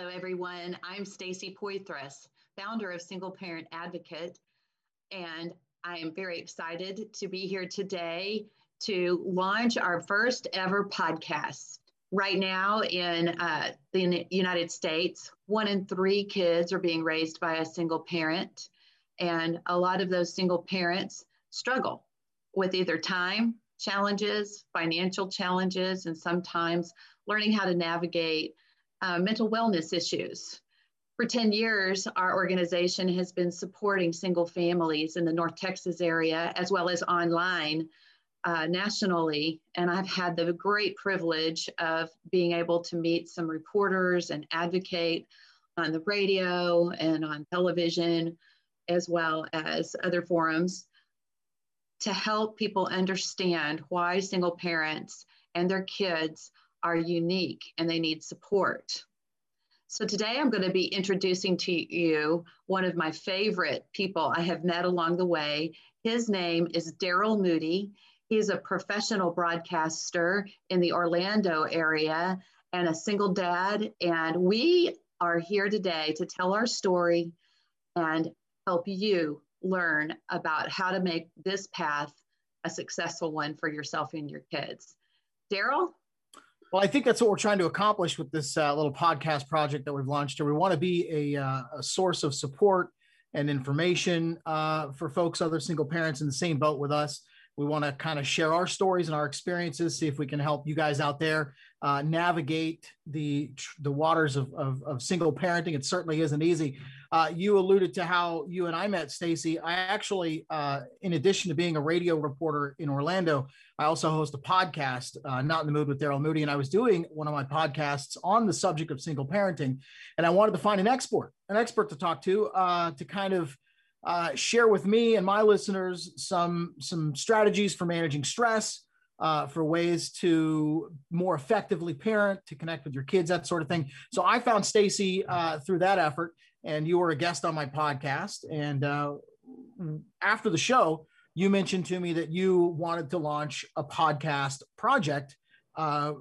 Hello, everyone. I'm Stacie Poythress, founder of Single Parent Advocate, and I am very excited to be here today to launch our first ever podcast. Right now in uh, the United States, one in three kids are being raised by a single parent, and a lot of those single parents struggle with either time challenges, financial challenges, and sometimes learning how to navigate uh, mental wellness issues. For 10 years, our organization has been supporting single families in the North Texas area as well as online uh, nationally. And I've had the great privilege of being able to meet some reporters and advocate on the radio and on television, as well as other forums, to help people understand why single parents and their kids are unique and they need support. So today I'm going to be introducing to you one of my favorite people I have met along the way. His name is Darrell Moody. He's a professional broadcaster in the Orlando area and a single dad. And we are here today to tell our story and help you learn about how to make this path a successful one for yourself and your kids. Darrell? Well, I think that's what we're trying to accomplish with this uh, little podcast project that we've launched. Here, we want to be a, uh, a source of support and information uh, for folks, other single parents in the same boat with us. We want to kind of share our stories and our experiences, see if we can help you guys out there uh, navigate the the waters of, of, of, single parenting. It certainly isn't easy. Uh, you alluded to how you and I met, Stacie. I actually, uh, in addition to being a radio reporter in Orlando, I also host a podcast, uh, Not in the Mood with Darrell Moody, and I was doing one of my podcasts on the subject of single parenting, and I wanted to find an expert, an expert to talk to, uh, to kind of uh, share with me and my listeners some some strategies for managing stress uh, for ways to more effectively parent, to connect with your kids, that sort of thing. So I found Stacie uh, through that effort, and you were a guest on my podcast. And uh, after the show, you mentioned to me that you wanted to launch a podcast project, uh,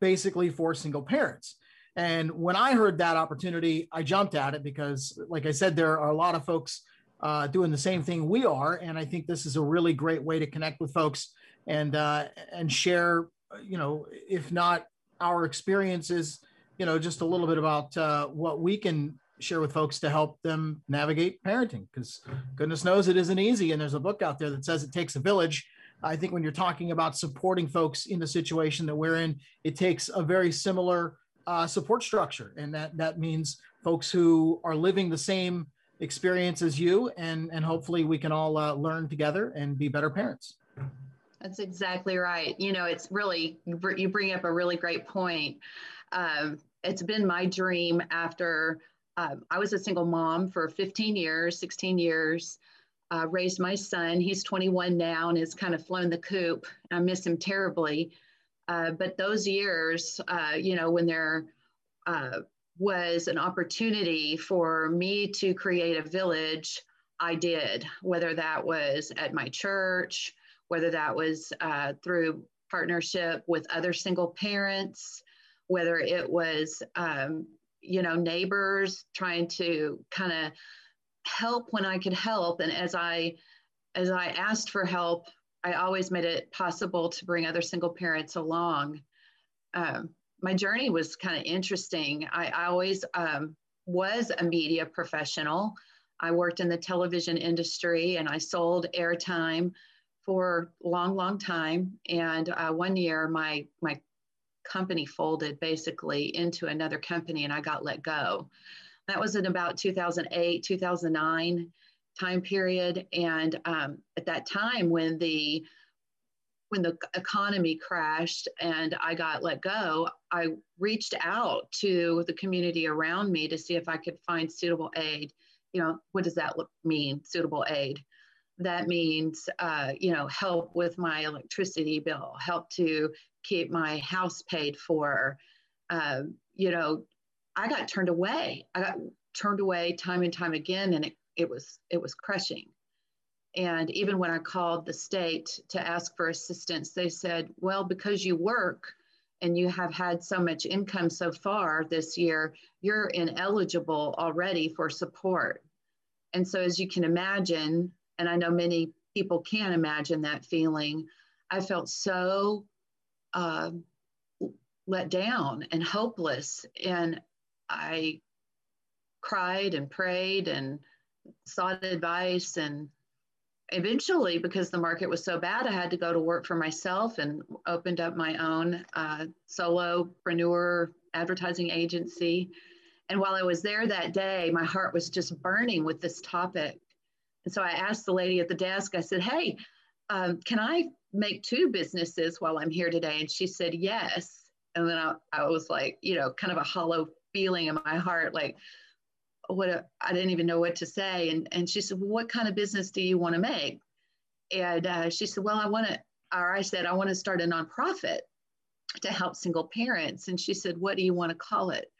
basically for single parents. And when I heard that opportunity, I jumped at it because, like I said, there are a lot of folks uh, doing the same thing we are, and I think this is a really great way to connect with folks and uh, and share, you know, if not our experiences, you know, just a little bit about uh, what we can share with folks to help them navigate parenting. Because goodness knows it isn't easy, and there's a book out there that says it takes a village. I think when you're talking about supporting folks in the situation that we're in, it takes a very similar uh, support structure, and that that means folks who are living the same experience as you, and and hopefully we can all uh, learn together and be better parents. That's exactly right. You know, it's really, you bring up a really great point. Um, it's been my dream after uh, I was a single mom for 15 years, 16 years, uh, raised my son. He's 21 now and has kind of flown the coop. I miss him terribly. Uh, but those years, uh, you know, when there uh, was an opportunity for me to create a village, I did, whether that was at my church, whether that was uh, through partnership with other single parents, whether it was, um, you know, neighbors trying to kind of help when I could help. And as I, as I asked for help, I always made it possible to bring other single parents along. Um, my journey was kind of interesting. I, I always um, was a media professional. I worked in the television industry and I sold airtime for long, long time. And uh, one year, my my company folded basically into another company, and I got let go. That was in about 2008, 2009 time period. And um, at that time, when the when the economy crashed and I got let go, I reached out to the community around me to see if I could find suitable aid. You know, what does that mean, suitable aid? that means uh, you know help with my electricity bill help to keep my house paid for uh, you know i got turned away i got turned away time and time again and it, it was it was crushing and even when i called the state to ask for assistance they said well because you work and you have had so much income so far this year, you're ineligible already for support. And so, as you can imagine, and I know many people can imagine that feeling, I felt so uh, let down and hopeless. And I cried and prayed and sought advice. And eventually because the market was so bad i had to go to work for myself and opened up my own uh, solopreneur advertising agency. And while i was there that day my heart was just burning with this topic. And so i asked the lady at the desk i said hey um, can i make two businesses while i'm here today and she said yes and then I, I was like you know kind of a hollow feeling in my heart like what I didn't even know what to say. And, and she said, well, what kind of business do you want to make? And uh, she said, well, I want to, or I said, I want to start a nonprofit to help single parents. And she said, what do you want to call it?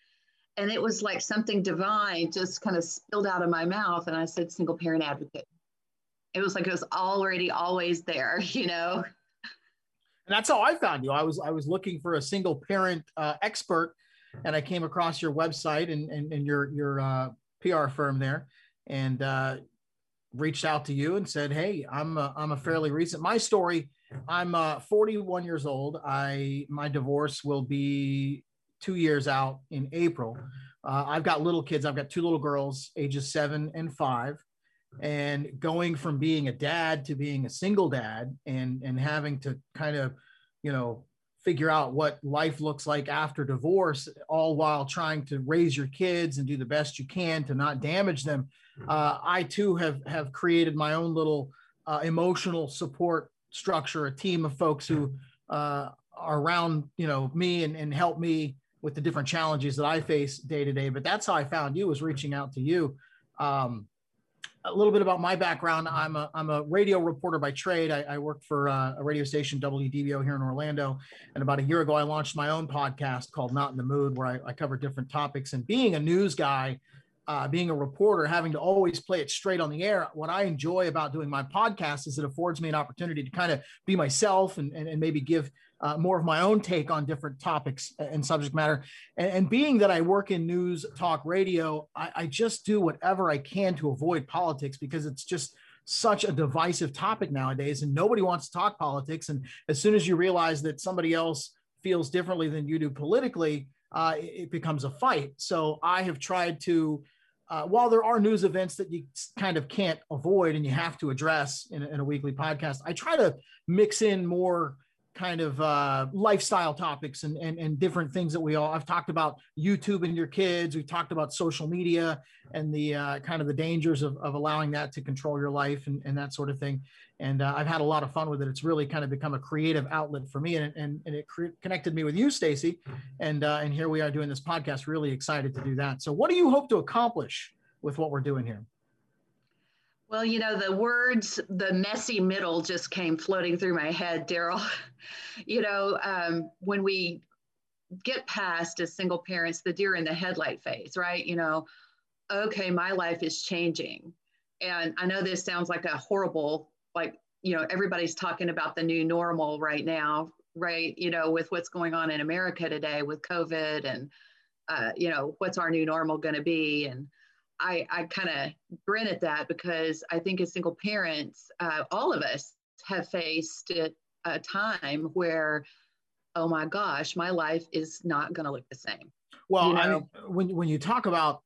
And it was like something divine just kind of spilled out of my mouth. And I said, single parent advocate. It was like it was already always there, you know? And that's how I found you. I was I was looking for a single parent uh, expert and I came across your website and, and, and your, your uh, PR firm there and uh, reached out to you and said, Hey, I'm a, I'm a fairly recent, my story, I'm uh, 41 years old. I, my divorce will be two years out in April. Uh, I've got little kids. I've got two little girls, ages seven and five and going from being a dad to being a single dad and and having to kind of you know figure out what life looks like after divorce, all while trying to raise your kids and do the best you can to not damage them. Mm-hmm. Uh, I too have have created my own little uh, emotional support structure, a team of folks who uh, are around, you know, me and, and help me with the different challenges that I face day to day. But that's how I found you was reaching out to you. Um, a little bit about my background. I'm a, I'm a radio reporter by trade. I, I work for uh, a radio station, WDBO, here in Orlando. And about a year ago, I launched my own podcast called Not in the Mood, where I, I cover different topics. And being a news guy, uh, being a reporter, having to always play it straight on the air, what I enjoy about doing my podcast is it affords me an opportunity to kind of be myself and, and, and maybe give uh, more of my own take on different topics and subject matter. And, and being that I work in news talk radio, I, I, just do whatever I can to avoid politics because it's just such a divisive topic nowadays, and nobody wants to talk politics. And as soon as you realize that somebody else feels differently than you do politically, uh, it, becomes a fight. So I have tried to. Uh, while there are news events that you kind of can't avoid and you have to address in a, in a weekly podcast, I try to mix in more kind of uh, lifestyle topics and, and, and different things that we all I've talked about YouTube and your kids. We've talked about social media and the uh, kind of the dangers of, of allowing that to control your life and, and that sort of thing. And uh, I've had a lot of fun with it. It's really kind of become a creative outlet for me, and and, and it cre- connected me with you, Stacie. And uh, and here we are doing this podcast. Really excited to do that. So, what do you hope to accomplish with what we're doing here? Well, you know, the words, the messy middle just came floating through my head, Darrell. you know, um, when we get past as single parents, the deer in the headlight phase, right? You know, okay, my life is changing. And I know this sounds like a horrible, like, you know, everybody's talking about the new normal right now, right? You know, with what's going on in America today with COVID and, uh, you know, what's our new normal going to be? And, I, I kind of grin at that because I think as single parents, uh, all of us have faced a time where, oh my gosh, my life is not going to look the same. Well, you know? I mean, when, when you talk about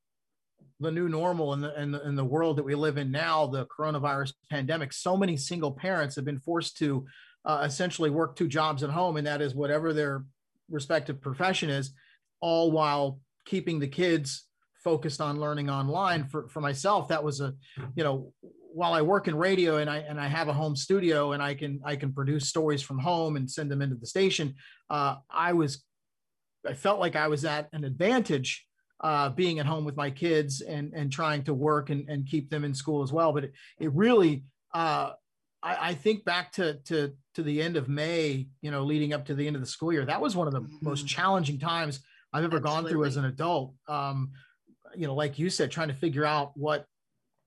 the new normal and the, and, the, and the world that we live in now, the coronavirus pandemic, so many single parents have been forced to uh, essentially work two jobs at home, and that is whatever their respective profession is, all while keeping the kids focused on learning online for, for myself that was a you know while i work in radio and i and i have a home studio and i can i can produce stories from home and send them into the station uh, i was i felt like i was at an advantage uh, being at home with my kids and and trying to work and, and keep them in school as well but it, it really uh, I, I, think back to to to the end of may you know leading up to the end of the school year that was one of the mm-hmm. most challenging times i've ever Absolutely. gone through as an adult um, you know, like you said, trying to figure out what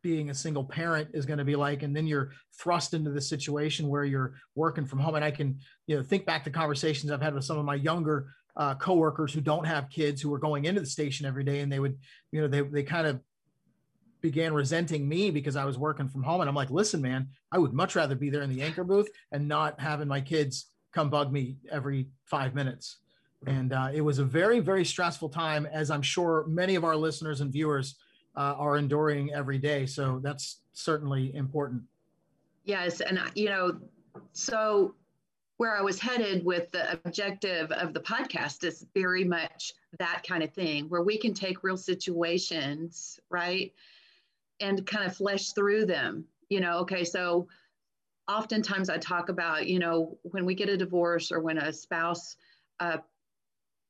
being a single parent is going to be like and then you're thrust into the situation where you're working from home and i can you know think back to conversations i've had with some of my younger uh, coworkers who don't have kids who were going into the station every day and they would, you know, they, they kind of began resenting me because I was working from home. And I'm like, listen, man, I would much rather be there in the anchor booth and not having my kids come bug me every five minutes. And uh, it was a very, very stressful time, as I'm sure many of our listeners and viewers uh, are enduring every day. So that's certainly important. Yes. And, you know, so where I was headed with the objective of the podcast is very much that kind of thing, where we can take real situations, right, and kind of flesh through them. You know, okay, so oftentimes I talk about, you know, when we get a divorce or when a spouse, uh,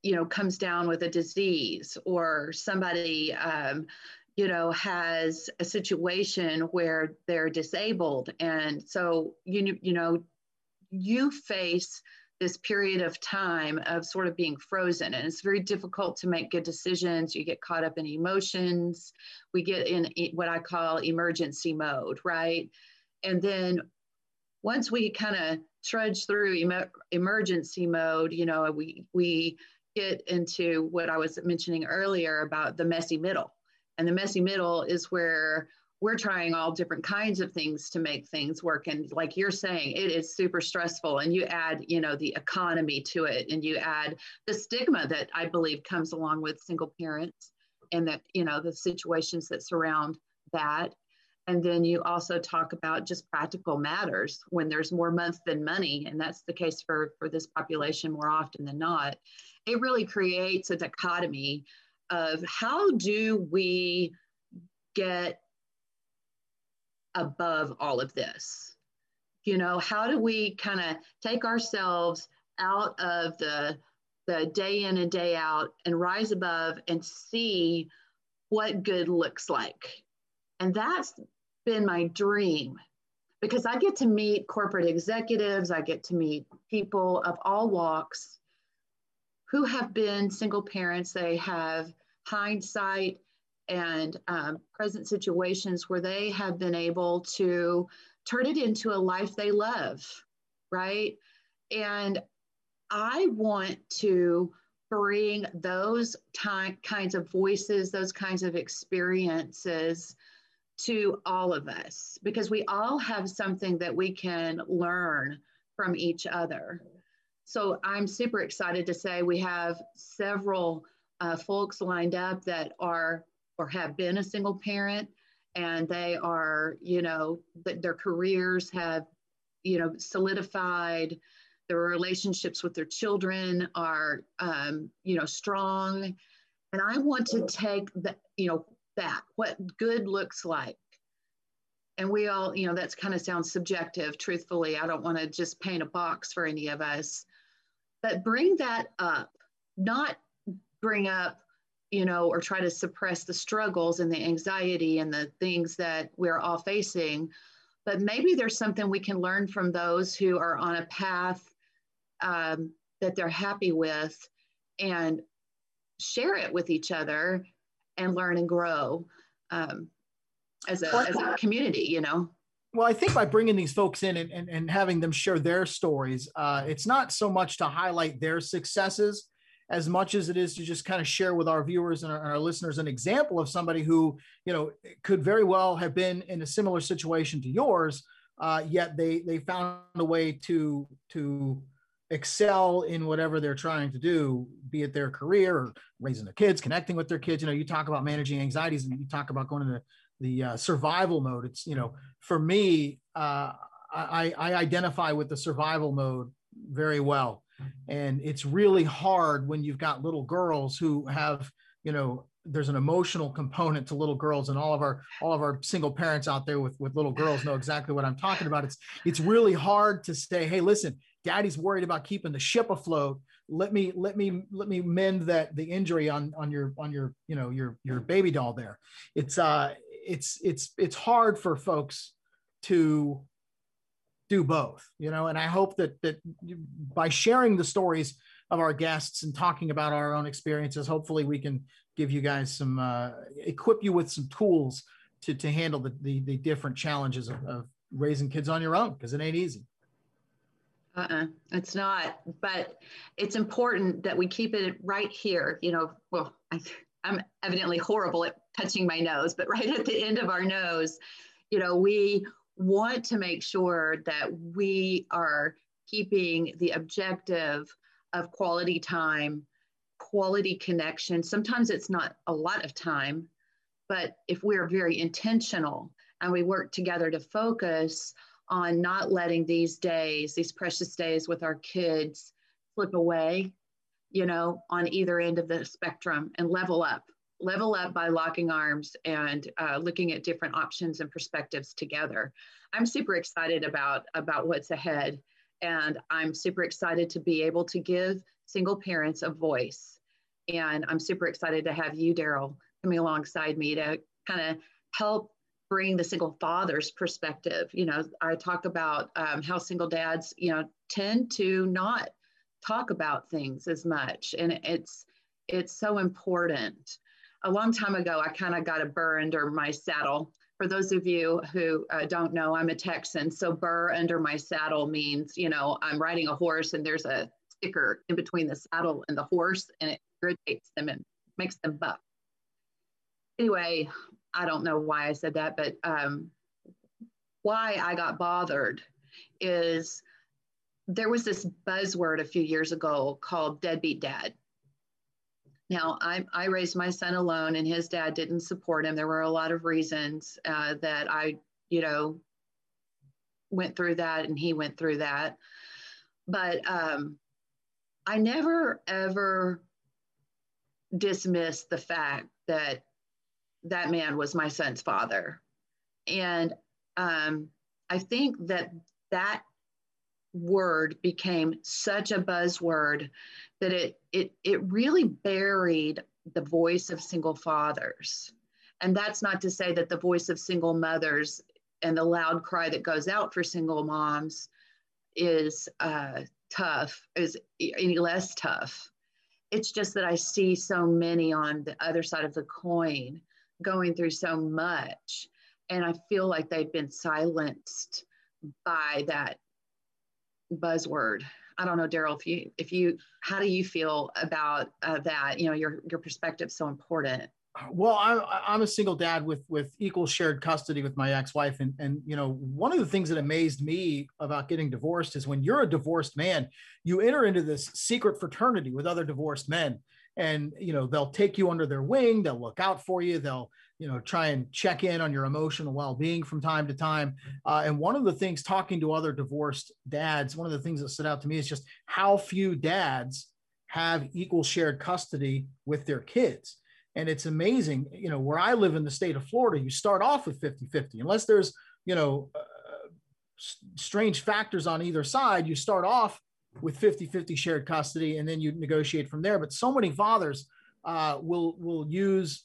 you know, comes down with a disease or somebody, um, you know, has a situation where they're disabled. And so, you, you know, you face this period of time of sort of being frozen and it's very difficult to make good decisions. You get caught up in emotions. We get in what i call emergency mode right? And then once we kind of trudge through em- emergency mode you know we we get into what i was mentioning earlier about the messy middle. And the messy middle is where we're trying all different kinds of things to make things work. And like you're saying it is super stressful. And you add you know the economy to it. And you add the stigma that i believe comes along with single parents and that you know the situations that surround that and then you also talk about just practical matters when there's more month than money and that's the case for for this population more often than not it really creates a dichotomy of how do we get above all of this? You know, how do we kind of take ourselves out of the the day in and day out and rise above and see what good looks like? And that's been my dream because I get to meet corporate executives, I get to meet people of all walks who have been single parents. They have hindsight and um, present situations where they have been able to turn it into a life they love, right? And I want to bring those ty- kinds of voices, those kinds of experiences to all of us because we all have something that we can learn from each other. So I'm super excited to say we have several uh, folks lined up that are or have been a single parent and they are, you know, their careers have, you know, solidified. Their relationships with their children are, um, you know, strong. And I want to take the, you know, that, what good looks like. And we all, you know, that's kind of sounds subjective, truthfully. I don't want to just paint a box for any of us, but bring that up, not bring up you know, or try to suppress the struggles and the anxiety and the things that we're all facing. But maybe there's something we can learn from those who are on a path um, that they're happy with and share it with each other and learn and grow um, as, a, as a community, you know? Well, I think by bringing these folks in and, and, and having them share their stories, uh, it's not so much to highlight their successes as much as it is to just kind of share with our viewers and our, and our, listeners an example of somebody who you know could very well have been in a similar situation to yours uh, yet they they found a way to to excel in whatever they're trying to do be it their career or raising their kids connecting with their kids. You know you talk about managing anxieties and you talk about going into the uh, survival mode. It's you know for me uh, I, I identify with the survival mode very well. And it's really hard when you've got little girls who have you know there's an emotional component to little girls and all of our all of our single parents out there with with little girls know exactly what i'm talking about. It's it's really hard to say hey listen daddy's worried about keeping the ship afloat. Let me let me let me mend that the injury on on your on your you know your your baby doll there. It's uh it's it's it's hard for folks to do both you know and i hope that that by sharing the stories of our guests and talking about our own experiences hopefully we can give you guys some uh, equip you with some tools to to handle the the, the different challenges of, of raising kids on your own because it ain't easy uh-uh, it's not. But it's important that we keep it right here. You know, well, I, I'm evidently horrible at touching my nose, but right at the end of our nose, you know, we want to make sure that we are keeping the objective of quality time, quality connection. Sometimes it's not a lot of time, but if we're very intentional and we work together to focus on not letting these days, these precious days with our kids, slip away, you know, on either end of the spectrum and level up. Level up by locking arms and uh, looking at different options and perspectives together. I'm super excited about about what's ahead, and I'm super excited to be able to give single parents a voice. And I'm super excited to have you, Darrell, coming alongside me to kind of help bring the single father's perspective. You know, I talk about um, how single dads, you know, tend to not talk about things as much, and it's it's so important. A long time ago, I kind of got a burr under my saddle. For those of you who uh, don't know, I'm a Texan, so burr under my saddle means, you know, I'm riding a horse and there's a sticker in between the saddle and the horse, and it irritates them and makes them buck. Anyway, I don't know why I said that, but um, why I got bothered is there was this buzzword a few years ago called deadbeat dad. Now, I, I raised my son alone, and his dad didn't support him. There were a lot of reasons uh, that I, you know, went through that, and he went through that. But um, I never ever dismissed the fact that that man was my son's father. And um, I think that that word became such a buzzword that it, it, it really buried the voice of single fathers. And that's not to say that the voice of single mothers and the loud cry that goes out for single moms is uh, tough, is any less tough. It's just that I see so many on the other side of the coin going through so much and i feel like they've been silenced by that buzzword. I don't know darrell if you if you how do you feel about uh, that? You know your your perspective so important. Well I'm, I'm a single dad with with equal shared custody with my ex-wife and and you know one of the things that amazed me about getting divorced is when you're a divorced man you enter into this secret fraternity with other divorced men and you know they'll take you under their wing they'll look out for you they'll you know try and check in on your emotional well-being from time to time. Uh, and one of the things talking to other divorced dads one of the things that stood out to me is just how few dads have equal shared custody with their kids. And it's amazing you know where i live in the state of florida you start off with 50-50 unless there's you know uh, strange factors on either side you start off with 50-50 shared custody and then you negotiate from there. But so many fathers uh, will will use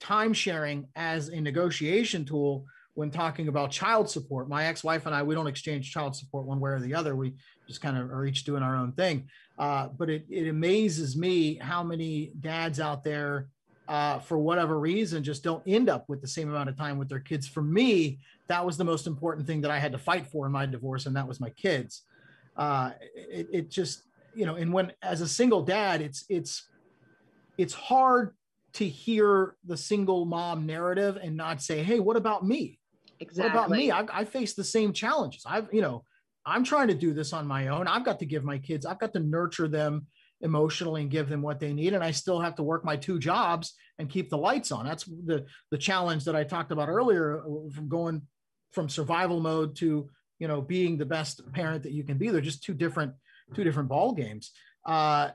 time sharing as a negotiation tool when talking about child support. My ex-wife and i we don't exchange child support one way or the other. We just kind of are each doing our own thing. Uh, but it, it amazes me how many dads out there uh, for whatever reason just don't end up with the same amount of time with their kids. For me that was the most important thing that i had to fight for in my divorce and that was my kids uh, it, it just you know and when as a single dad it's it's it's hard to hear the single mom narrative and not say hey what about me? Exactly what about me? I, I face the same challenges. I've you know i'm trying to do this on my own. I've got to give my kids i've got to nurture them emotionally and give them what they need and i still have to work my two jobs and keep the lights on. That's the the challenge that i talked about earlier uh, from going from survival mode to you know being the best parent that you can be. They're just two different two different ball games uh,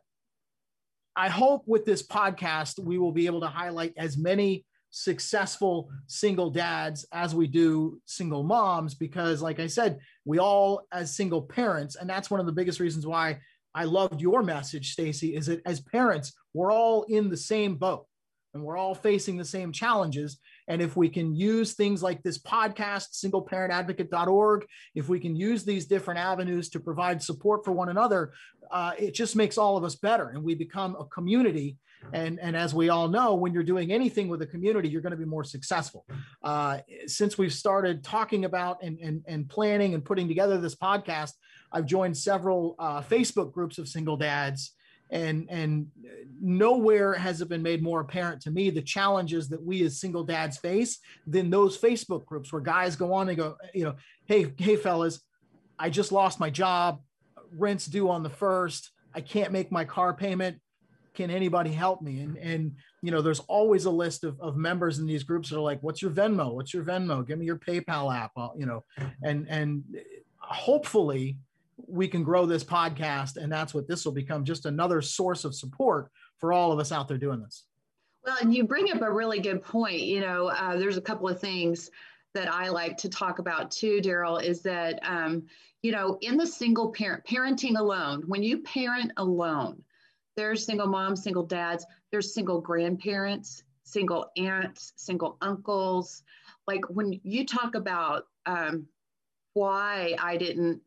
i hope with this podcast we will be able to highlight as many successful single dads as we do single moms because like i said we all as single parents and that's one of the biggest reasons why i loved your message stacie is that as parents we're all in the same boat and we're all facing the same challenges And if we can use things like this podcast, singleparentadvocate.org, if we can use these different avenues to provide support for one another, uh, it just makes all of us better and we become a community and, and as we all know, when you're doing anything with a community, you're going to be more successful. Uh, since we've started talking about and, and, and planning and putting together this podcast, I've joined several uh, Facebook groups of single dads. And, and nowhere has it been made more apparent to me the challenges that we as single dads face than those Facebook groups where guys go on and go, you know, hey, hey, fellas, I just lost my job, rent's due on the first, I can't make my car payment can anybody help me? And and you know, there's always a list of, of members in these groups that are like, what's your Venmo? What's your Venmo? Give me your PayPal app. I'll, you know, and and hopefully we can grow this podcast, and that's what this will become just another source of support for all of us out there doing this. Well, and you bring up a really good point. You know, uh, there's a couple of things that I like to talk about too, Darrell, is that, um, you know, in the single parent, parenting alone, when you parent alone, there's single moms, single dads, there's single grandparents, single aunts, single uncles. Like when you talk about um, why I didn't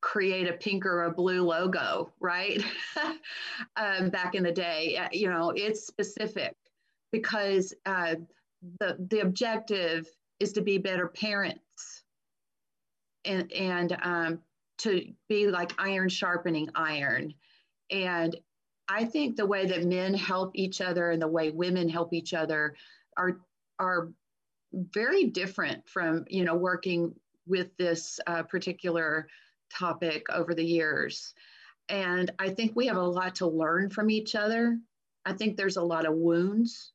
create a pink or a blue logo, right? um, back in the day, you know, it's specific because uh, the the objective is to be better parents and and um, to be like iron sharpening iron and I think the way that men help each other and the way women help each other are are very different from you know working with this uh, particular topic over the years. And I think we have a lot to learn from each other. I think there's a lot of wounds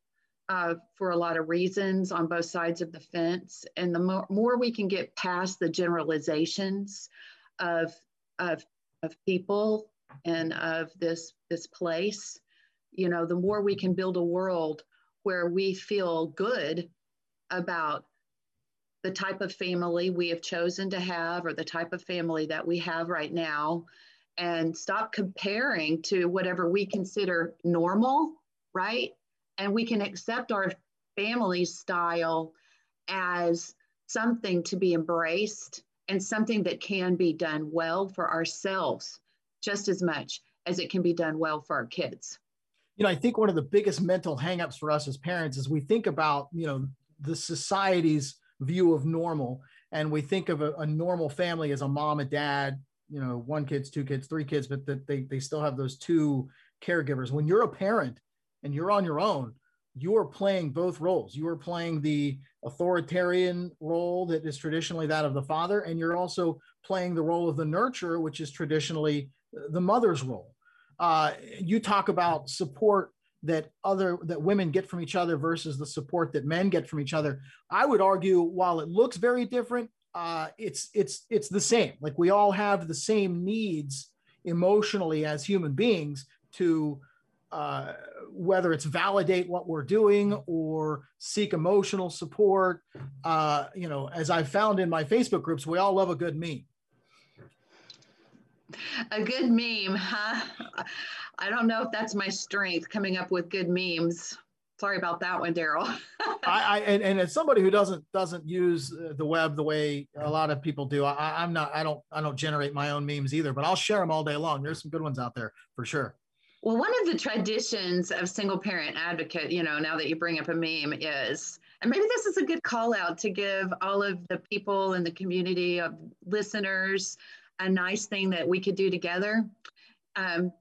uh, for a lot of reasons on both sides of the fence. And the more, more we can get past the generalizations of, of, of people and of this this place you know the more we can build a world where we feel good about the type of family we have chosen to have or the type of family that we have right now and stop comparing to whatever we consider normal right and we can accept our family style as something to be embraced and something that can be done well for ourselves just as much as it can be done well for our kids. You know, I think one of the biggest mental hangups for us as parents is we think about, you know, the society's view of normal and we think of a, a normal family as a mom and dad, you know, one kids, two kids, three kids, but that they, they still have those two caregivers. When you're a parent and you're on your own, you are playing both roles. You are playing the authoritarian role that is traditionally that of the father, and you're also playing the role of the nurturer, which is traditionally the mother's role. Uh, you talk about support that other that women get from each other versus the support that men get from each other. I would argue, while it looks very different, uh, it's it's it's the same. Like we all have the same needs emotionally as human beings to uh, whether it's validate what we're doing or seek emotional support. Uh, you know, as I've found in my Facebook groups, we all love a good meme. A good meme, huh? I don't know if that's my strength coming up with good memes. Sorry about that one, Darrell. I, I and, and as somebody who doesn't doesn't use uh, the web the way a lot of people do, I, I'm not. I don't. I don't generate my own memes either. But I'll share them all day long. There's some good ones out there for sure. Well, one of the traditions of single parent advocate, you know, now that you bring up a meme, is, and maybe this is a good call out to give all of the people in the community of listeners a nice thing that we could do together. Um,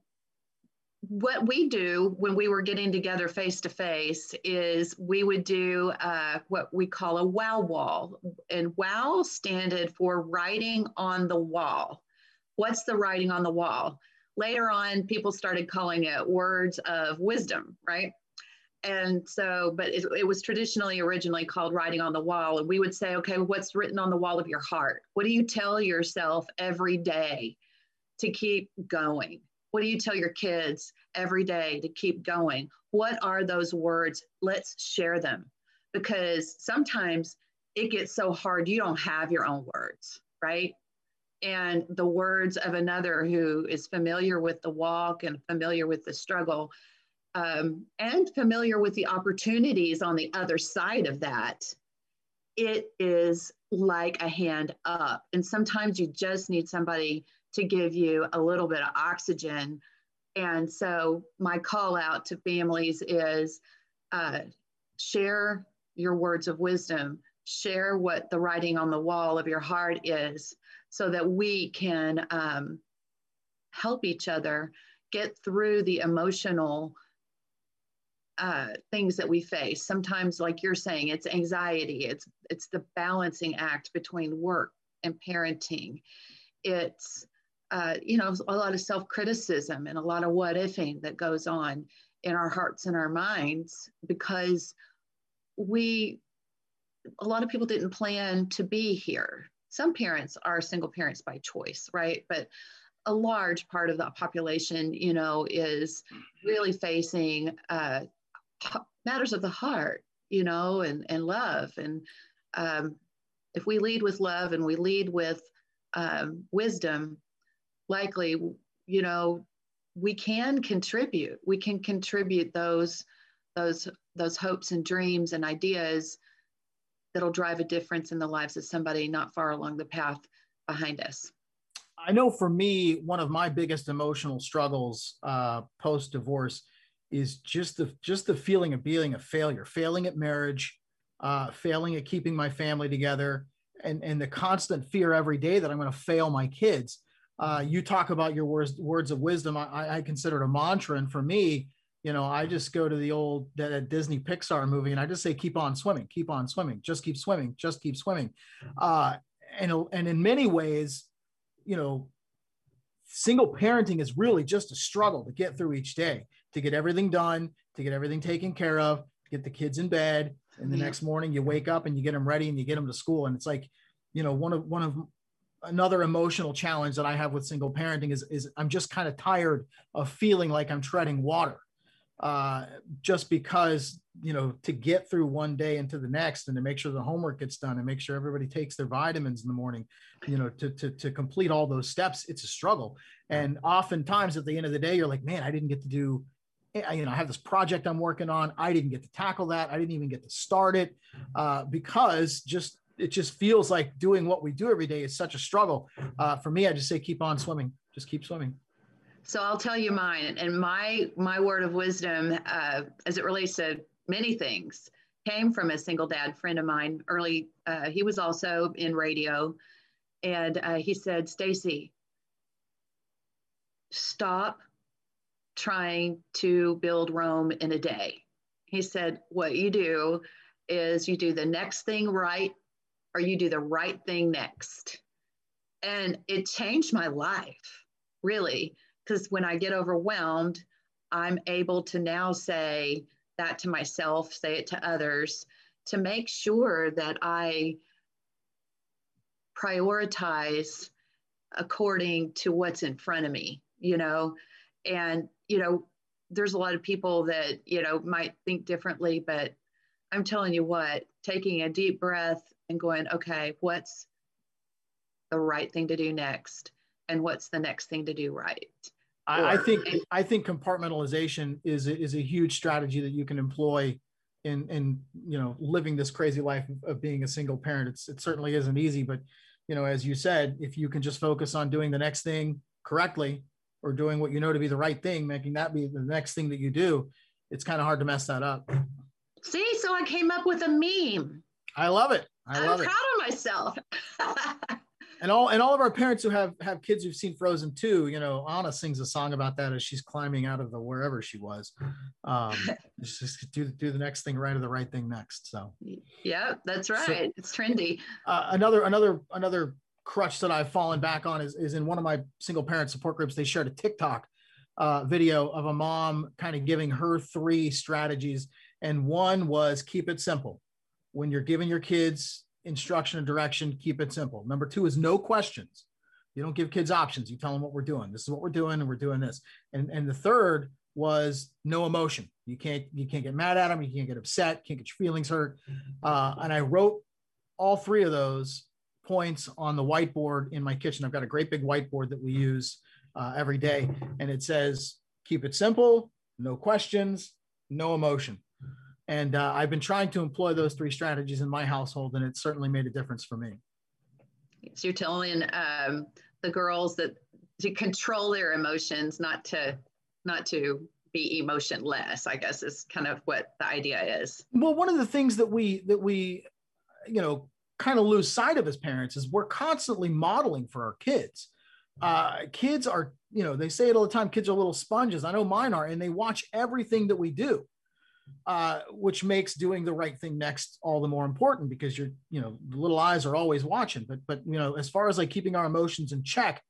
what we do when we were getting together face to face is we would do uh, what we call a wow wall. And wow standed for writing on the wall. What's the writing on the wall? Later on, people started calling it words of wisdom, right? And so but it, it, was traditionally originally called writing on the wall and we would say okay what's written on the wall of your heart? What do you tell yourself every day to keep going? What do you tell your kids every day to keep going? What are those words? Let's share them. Because sometimes it gets so hard you don't have your own words right? And the words of another who is familiar with the walk and familiar with the struggle um, and familiar with the opportunities on the other side of that, it is like a hand up. And sometimes you just need somebody to give you a little bit of oxygen. And so, my call out to families is uh, share your words of wisdom, share what the writing on the wall of your heart is, so that we can um, help each other get through the emotional uh, things that we face. Sometimes, like you're saying, it's anxiety. It's it's the balancing act between work and parenting. It's uh, you know a lot of self criticism and a lot of what ifing that goes on in our hearts and our minds because we a lot of people didn't plan to be here. Some parents are single parents by choice, right? But a large part of the population, you know, is really facing uh, matters of the heart, you know, and, and love. And um, if we lead with love and we lead with um, wisdom, likely, you know, we can contribute. We can contribute those those those hopes and dreams and ideas that'll drive a difference in the lives of somebody not far along the path behind us. I know for me, one of my biggest emotional struggles uh, post divorce is just the just the feeling of being a failure, failing at marriage, uh, failing at keeping my family together, and and the constant fear every day that I'm going to fail my kids. Uh, you talk about your words words of wisdom. I, I consider it a mantra, and for me, you know, I just go to the old that Disney Pixar movie, and I just say, "Keep on swimming, keep on swimming, just keep swimming, just keep swimming." Uh, and and in many ways, you know, single parenting is really just a struggle to get through each day to get everything done, to get everything taken care of, get the kids in bed. And the yeah. next morning you wake up and you get them ready and you get them to school. And it's like, you know, one of one of another emotional challenge that I have with single parenting is, is I'm just kind of tired of feeling like I'm treading water. Uh, just because, you know, to get through one day into the next and to make sure the homework gets done and make sure everybody takes their vitamins in the morning, you know, to, to, to complete all those steps, it's a struggle. And oftentimes at the end of the day, you're like, man, I didn't get to do you know, I have this project I'm working on. I didn't get to tackle that. I didn't even get to start it uh, because just it just feels like doing what we do every day is such a struggle. Uh, for me, I just say keep on swimming. Just keep swimming. So I'll tell you mine, and my my word of wisdom uh, as it relates to many things came from a single dad friend of mine. Early, uh, he was also in radio, and uh, he said, "Stacie, stop trying to build Rome in a day. He said, What you do is you do the next thing right, or you do the right thing next. And it changed my life, really, because when I get overwhelmed, I'm able to now say that to myself, say it to others, to make sure that I prioritize according to what's in front of me, you know, and you know, there's a lot of people that, you know, might think differently, but I'm telling you what, taking a deep breath and going, okay, what's the right thing to do next? And what's the next thing to do right? I, I think I think compartmentalization is is a huge strategy that you can employ in in you know living this crazy life of being a single parent. It's it certainly isn't easy, but you know, as you said, if you can just focus on doing the next thing correctly, or doing what you know to be the right thing, making that be the next thing that you do, it's kind of hard to mess that up. See, so I came up with a meme. I love it. I am proud it. of myself. and all and all of our parents who have have kids who've seen Frozen too, you know, Anna sings a song about that as she's climbing out of the wherever she was. Um, just do do the next thing right or the right thing next. So yeah, that's right. So, it's trendy. Uh, another another another crutch that I've fallen back on is, is in one of my single parent support groups. They shared a TikTok uh, video of a mom kind of giving her three strategies. And one was keep it simple. When you're giving your kids instruction and direction, keep it simple. Number two is no questions. You don't give kids options. You tell them what we're doing. This is what we're doing, and we're doing this. And, and the third was no emotion. You can't you can't get mad at them. You can't get upset. Can't get your feelings hurt. Uh, and I wrote all three of those points on the whiteboard in my kitchen. I've got a great big whiteboard that we use uh, every day, and it says, keep it simple, no questions, no emotion. And uh, I've been trying to employ those three strategies in my household, and it certainly made a difference for me. So you're telling um, the girls that to control their emotions, not to not to be emotionless. I guess is kind of what the idea is. Well, one of the things that we that we, you know, kind of lose sight of as parents is we're constantly modeling for our kids. Uh, kids are, you know, they say it all the time. Kids are little sponges. I know mine are, and they watch everything that we do uh, which makes doing the right thing next all the more important because you're, you know, the little eyes are always watching. But, but you know, as far as like keeping our emotions in check,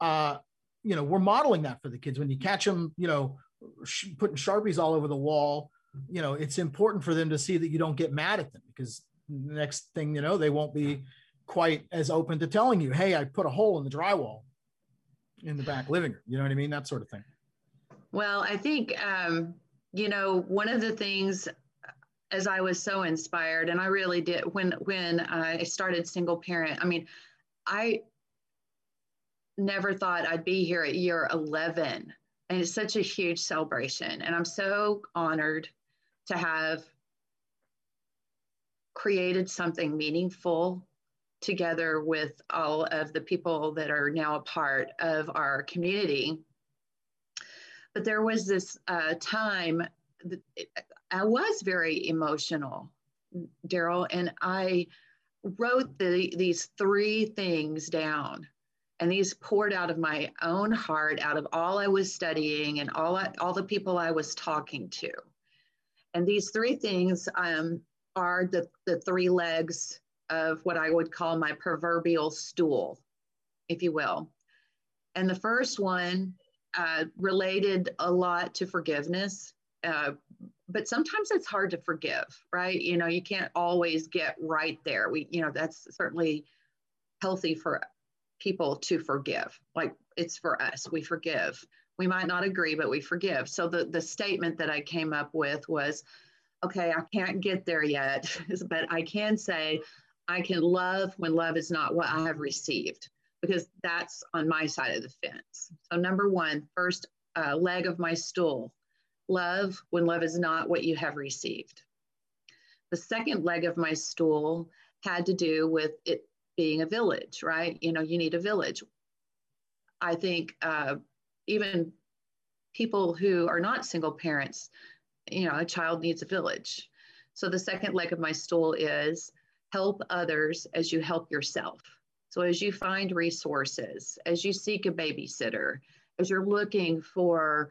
uh, you know, we're modeling that for the kids. When you catch them, you know, sh- putting sharpies all over the wall, you know, it's important for them to see that you don't get mad at them because next thing you know, they won't be quite as open to telling you, "Hey, I put a hole in the drywall in the back living room." You know what I mean? That sort of thing. Well, I think um, you know, one of the things as I was so inspired, and I really did when when I started single parent. I mean, I never thought I'd be here at year 11, and it's such a huge celebration. And I'm so honored to have created something meaningful together with all of the people that are now a part of our community but there was this uh, time that I was very emotional, Darrell, and I wrote the, these three things down. And these poured out of my own heart, out of all I was studying and all, I, all the people I was talking to. And these three things um, are the, the three legs of what I would call my proverbial stool, if you will. And the first one uh, related a lot to forgiveness. Uh, but sometimes it's hard to forgive, right? You know, you can't always get right there. We, you know, that's certainly healthy for people to forgive. Like it's for us, we forgive. We might not agree, but we forgive. So the the statement that I came up with was, okay, I can't get there yet, but I can say I can love when love is not what I have received because that's on my side of the fence. So, number one, first uh, leg of my stool love when love is not what you have received. The second leg of my stool had to do with it being a village, right? You know, you need a village. I think uh, even people who are not single parents, you know, a child needs a village. So the second leg of my stool is help others as you help yourself. So as you find resources, as you seek a babysitter, as you're looking for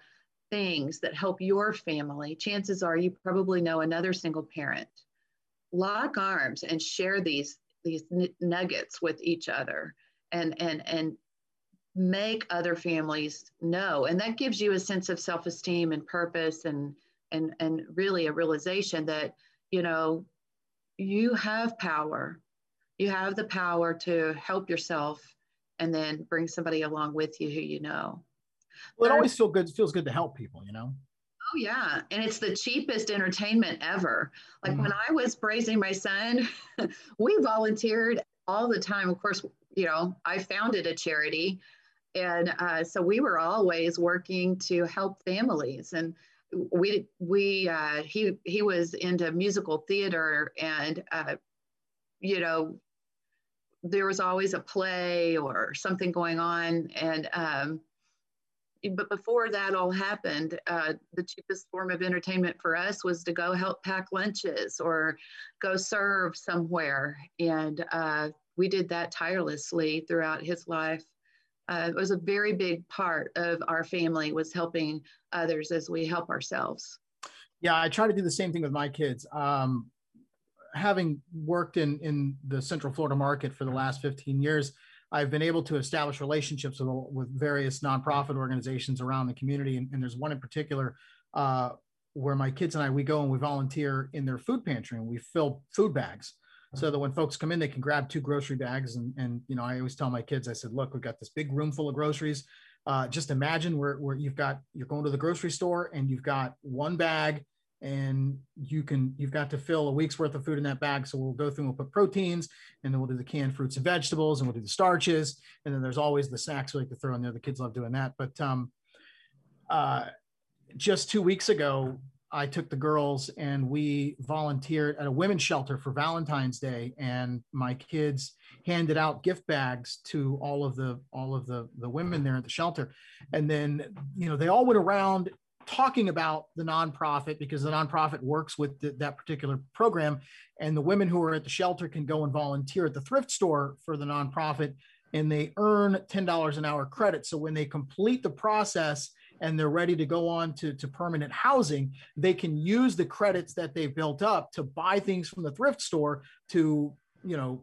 things that help your family, chances are you probably know another single parent. Lock arms and share these these nuggets with each other and and and make other families know and that gives you a sense of self-esteem and purpose and and and really a realization that you know you have power you have the power to help yourself and then bring somebody along with you who you know. Well, it always feels good. feels good to help people, you know. Oh yeah, and it's the cheapest entertainment ever. Like mm-hmm. when I was raising my son, we volunteered all the time. Of course, you know, I founded a charity, and uh, so we were always working to help families. And we we uh, he he was into musical theater, and uh, you know there was always a play or something going on. And, um, but before that all happened, uh, the cheapest form of entertainment for us was to go help pack lunches or go serve somewhere. And uh, we did that tirelessly throughout his life. Uh, it was a very big part of our family was helping others as we help ourselves. Yeah, I try to do the same thing with my kids. Um, having worked in in the Central Florida market for the last 15 years, I've been able to establish relationships with, with various nonprofit organizations around the community. And, and there's one in particular uh, where my kids and I, we go and we volunteer in their food pantry and we fill food bags so that when folks come in, they can grab two grocery bags. And, and you know, I always tell my kids, I said, look, we've got this big room full of groceries. Uh, just imagine where, where you've got, you're going to the grocery store and you've got one bag and you can you've got to fill a week's worth of food in that bag so we'll go through and we'll put proteins and then we'll do the canned fruits and vegetables and we'll do the starches and then there's always the snacks we like to throw in there the kids love doing that but um uh just two weeks ago, I took the girls and we volunteered at a women's shelter for Valentine's Day, and my kids handed out gift bags to all of the all of the the women there at the shelter, and then you know they all went around talking about the nonprofit because the nonprofit works with the, that particular program, and the women who are at the shelter can go and volunteer at the thrift store for the nonprofit, and they earn ten dollars an hour credit. So when they complete the process and they're ready to go on to, to permanent housing, they can use the credits that they've built up to buy things from the thrift store to, you know,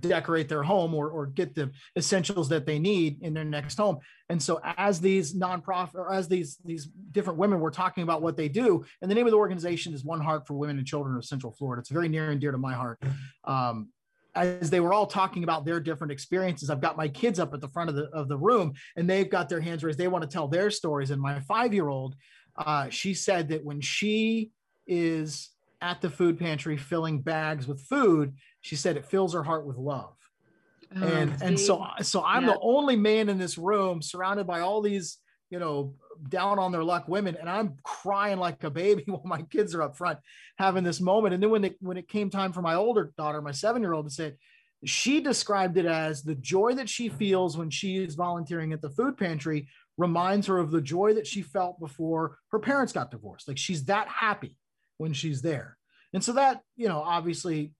decorate their home or, or get the essentials that they need in their next home. And so as these nonprofit or as these these different women were talking about what they do, and the name of the organization is One Heart for Women and Children of Central Florida. It's very near and dear to my heart. Um, as they were all talking about their different experiences, I've got my kids up at the front of the of the room, and they've got their hands raised. They want to tell their stories. And my five year old, uh, she said that when she is at the food pantry filling bags with food, she said it fills her heart with love. Oh, and see? and so so I'm yeah. the only man in this room surrounded by all these you know down on their luck women and i'm crying like a baby while my kids are up front having this moment. And then when it when it came time for my older daughter my seven year old to say she described it as the joy that she feels when she is volunteering at the food pantry reminds her of the joy that she felt before her parents got divorced. Like she's that happy when she's there. And so that you know obviously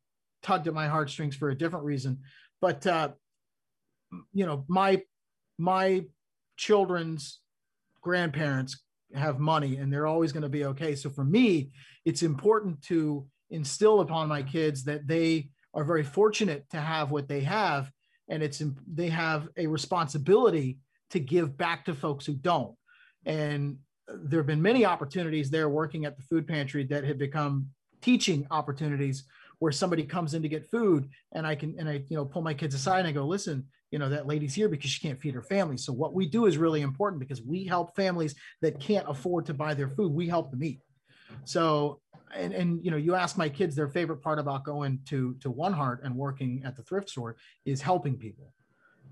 tugged at my heartstrings for a different reason. But uh you know my my children's grandparents have money and they're always going to be okay. So for me, it's important to instill upon my kids that they are very fortunate to have what they have and it's they have a responsibility to give back to folks who don't. And there have been many opportunities there working at the food pantry that have become teaching opportunities where somebody comes in to get food and I can and I you know pull my kids aside and I go listen you know that lady's here because she can't feed her family. So what we do is really important because we help families that can't afford to buy their food. We help them eat. So and, and you know you ask my kids their favorite part about going to to one heart and working at the thrift store is helping people.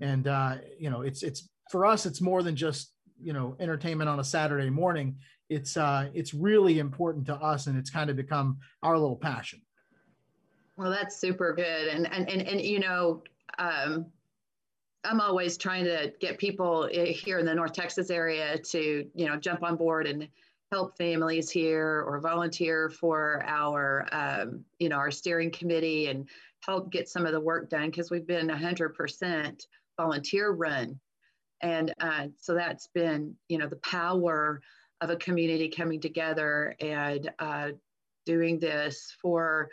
And uh, you know it's it's for us it's more than just you know entertainment on a saturday morning. It's uh it's really important to us and it's kind of become our little passion. Well that's super good. And and and, and you know um I'm always trying to get people here in the North Texas area to, you know, jump on board and help families here or volunteer for our, um, you know, our steering committee and help get some of the work done because we've been 100% volunteer run. And uh, so that's been, you know, the power of a community coming together and uh, doing this for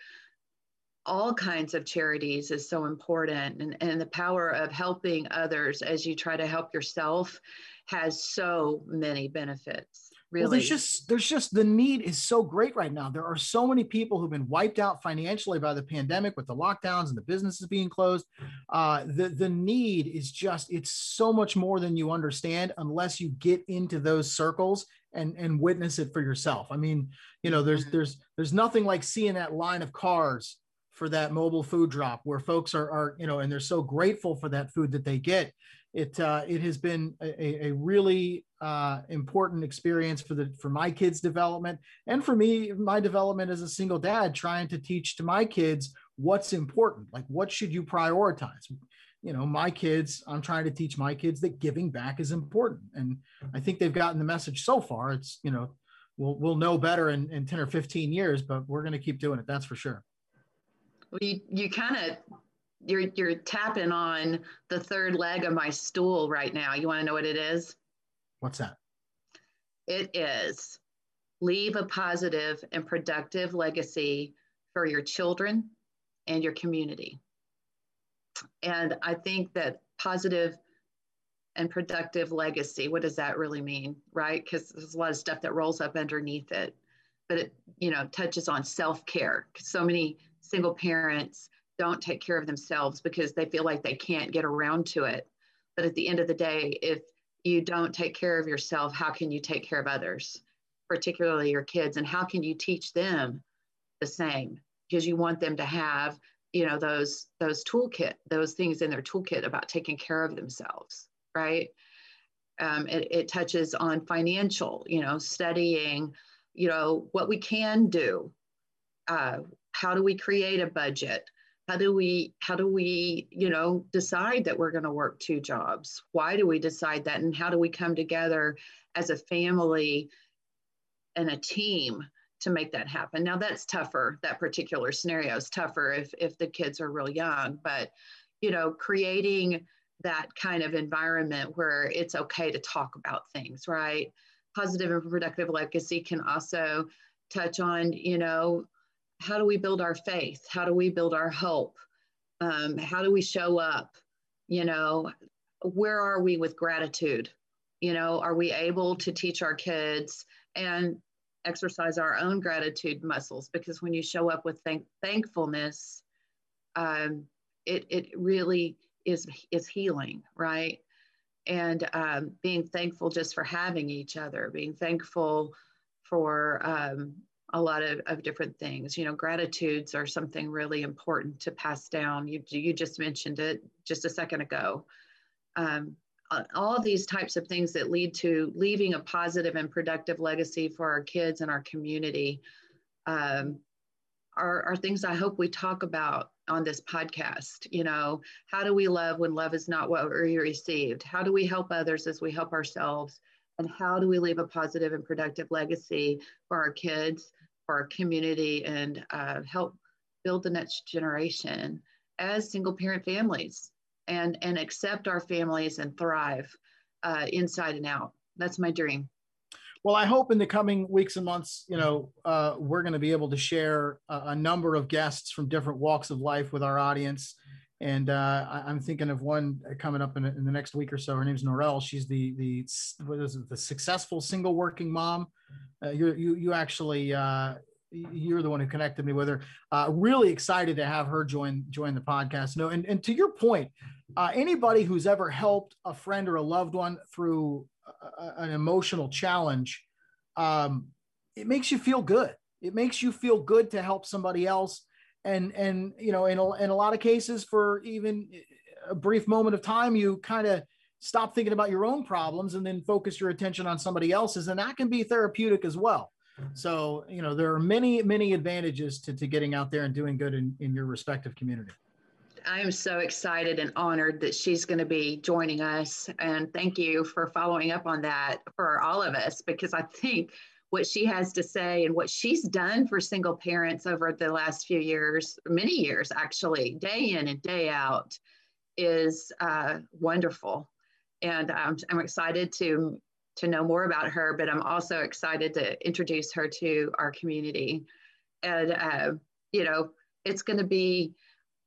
all kinds of charities is so important and, and the power of helping others as you try to help yourself has so many benefits really well, there's just there's just the need is so great right now. There are so many people who've been wiped out financially by the pandemic with the lockdowns and the businesses being closed. Uh, the the need is just it's so much more than you understand unless you get into those circles and and witness it for yourself. I mean you know there's mm-hmm. there's there's nothing like seeing that line of cars for that mobile food drop where folks are, are you know and they're so grateful for that food that they get. It uh, it has been a, a really uh, important experience for the for my kids development and for me my development as a single dad trying to teach to my kids what's important like what should you prioritize? You know my kids i'm trying to teach my kids that giving back is important and i think they've gotten the message so far. It's you know we'll we'll know better in, in 10 or 15 years but we're going to keep doing it that's for sure you, you kind of you're you're tapping on the third leg of my stool right now. You want to know what it is? What's that? It is leave a positive and productive legacy for your children and your community. And I think that positive and productive legacy, what does that really mean? Right? Because there's a lot of stuff that rolls up underneath it. But it, you know, touches on self-care. So many single parents don't take care of themselves because they feel like they can't get around to it. But at the end of the day, if you don't take care of yourself, how can you take care of others, particularly your kids? And how can you teach them the same? Because you want them to have, you know, those those toolkit, those things in their toolkit about taking care of themselves, right? Um, it, it touches on financial, you know, studying, you know, what we can do. Uh, how do we create a budget? How do we, how do we, you know, decide that we're going to work two jobs? Why do we decide that? And how do we come together as a family and a team to make that happen. Now that's tougher. That particular scenario is tougher if if the kids are real young, but you know, creating that kind of environment where it's okay to talk about things, right? Positive and productive legacy can also touch on, you know, how do we build our faith? How do we build our hope? Um, how do we show up? You know, where are we with gratitude? You know, are we able to teach our kids and exercise our own gratitude muscles because when you show up with thank- thankfulness um, it, it really is is healing right and um, being thankful just for having each other being thankful for um, a lot of, of different things you know gratitudes are something really important to pass down you, you just mentioned it just a second ago um, all these types of things that lead to leaving a positive and productive legacy for our kids and our community um, are, are things I hope we talk about on this podcast. You know, how do we love when love is not what we received? How do we help others as we help ourselves? And how do we leave a positive and productive legacy for our kids, for our community, and uh, help build the next generation as single parent families? and and accept our families and thrive uh, inside and out. That's my dream. Well, I hope in the coming weeks and months, you know, uh, we're going to be able to share a, a, number of guests from different walks of life with our audience. And uh, I, am thinking of one coming up in, in, the next week or so. Her name's Norel. She's the the what is it, the successful single working mom. Uh, you you you actually uh, you're the one who connected me with her. Uh, really excited to have her join join the podcast. No, and, and to your point, uh, anybody who's ever helped a friend or a loved one through a, an emotional challenge, um, it makes you feel good. It makes you feel good to help somebody else. And and you know, in a, in a lot of cases, for even eh, a brief moment of time, you kind of stop thinking about your own problems and then focus your attention on somebody else's, and that can be therapeutic as well. So, you know, there are many, many advantages to, to getting out there and doing good in, in your respective community. I am so excited and honored that she's going to be joining us. And thank you for following up on that for all of us, because I think what she has to say and what she's done for single parents over the last few years, many years actually, day in and day out, is uh, wonderful. And um, I'm excited to to know more about her, but I'm also excited to introduce her to our community. And, uh, you know, it's going to be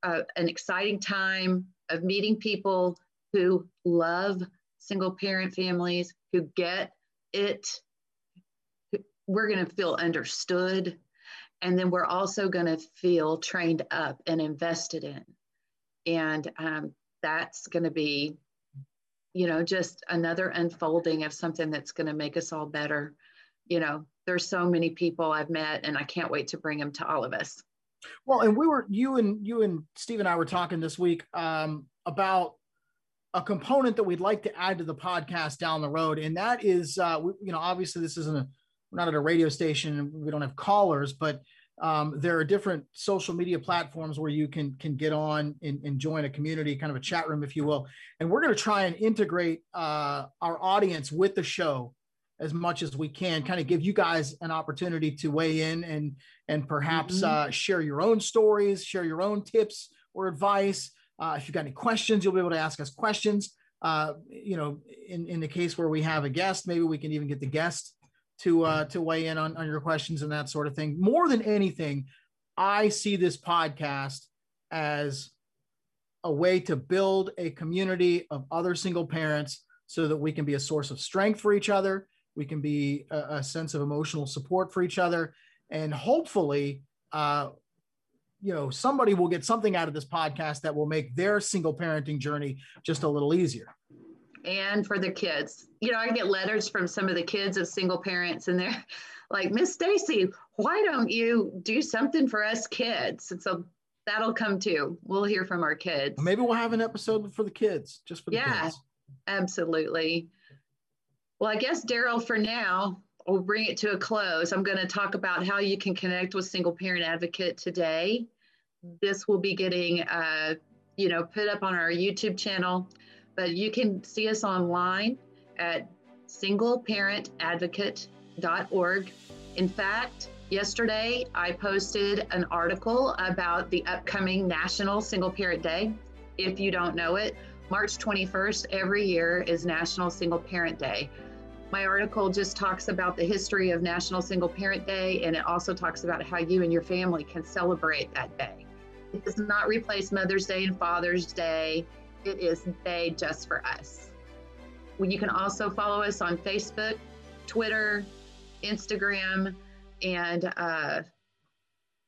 uh, an exciting time of meeting people who love single parent families, who get it. We're going to feel understood. And then we're also going to feel trained up and invested in. And um, that's going to be you know, just another unfolding of something that's going to make us all better. You know, there's so many people I've met, and I can't wait to bring them to all of us. Well, and we were you and you and Steve and I were talking this week um, about a component that we'd like to add to the podcast down the road, and that is, uh, we, you know, obviously this isn't a we're not at a radio station, we don't have callers, but um, there are different social media platforms where you can can get on and, and, join a community, kind of a chat room, if you will. And we're going to try and integrate uh, our audience with the show as much as we can, kind of give you guys an opportunity to weigh in and and perhaps mm-hmm. uh, share your own stories, share your own tips or advice. Uh, if you've got any questions, you'll be able to ask us questions. Uh, you know, in, in the case where we have a guest, maybe we can even get the guest to uh, to weigh in on, on your questions and that sort of thing. More than anything, I see this podcast as a way to build a community of other single parents so that we can be a source of strength for each other. We can be a, a sense of emotional support for each other. And hopefully, uh, you know, somebody will get something out of this podcast that will make their single parenting journey just a little easier and for the kids. You know, I get letters from some of the kids of single parents, and they're like, Miss Stacie, why don't you do something for us kids? And so that'll come too. We'll hear from our kids. Maybe we'll have an episode for the kids, just for the yeah, kids. absolutely. Well, I guess, Darrell, for now, we'll bring it to a close. I'm going to talk about how you can connect with Single Parent Advocate today. This will be getting, uh, you know, put up on our YouTube channel, but you can see us online at singleparentadvocate.org. In fact, yesterday I posted an article about the upcoming National Single Parent Day. If you don't know it, March 21st every year is National Single Parent Day. My article just talks about the history of National Single Parent Day and it also talks about how you and your family can celebrate that day. It does not replace Mother's Day and Father's Day. It is day just for us. You can also follow us on Facebook, Twitter, Instagram, and uh,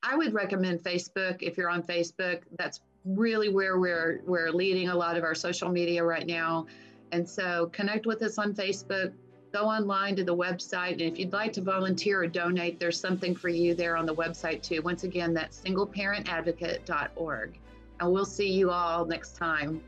I would recommend Facebook if you're on Facebook. That's really where we're we're leading a lot of our social media right now. And so connect with us on Facebook, go online to the website. And if you'd like to volunteer or donate, there's something for you there on the website too. Once again, that's singleparentadvocate.org. And we'll see you all next time.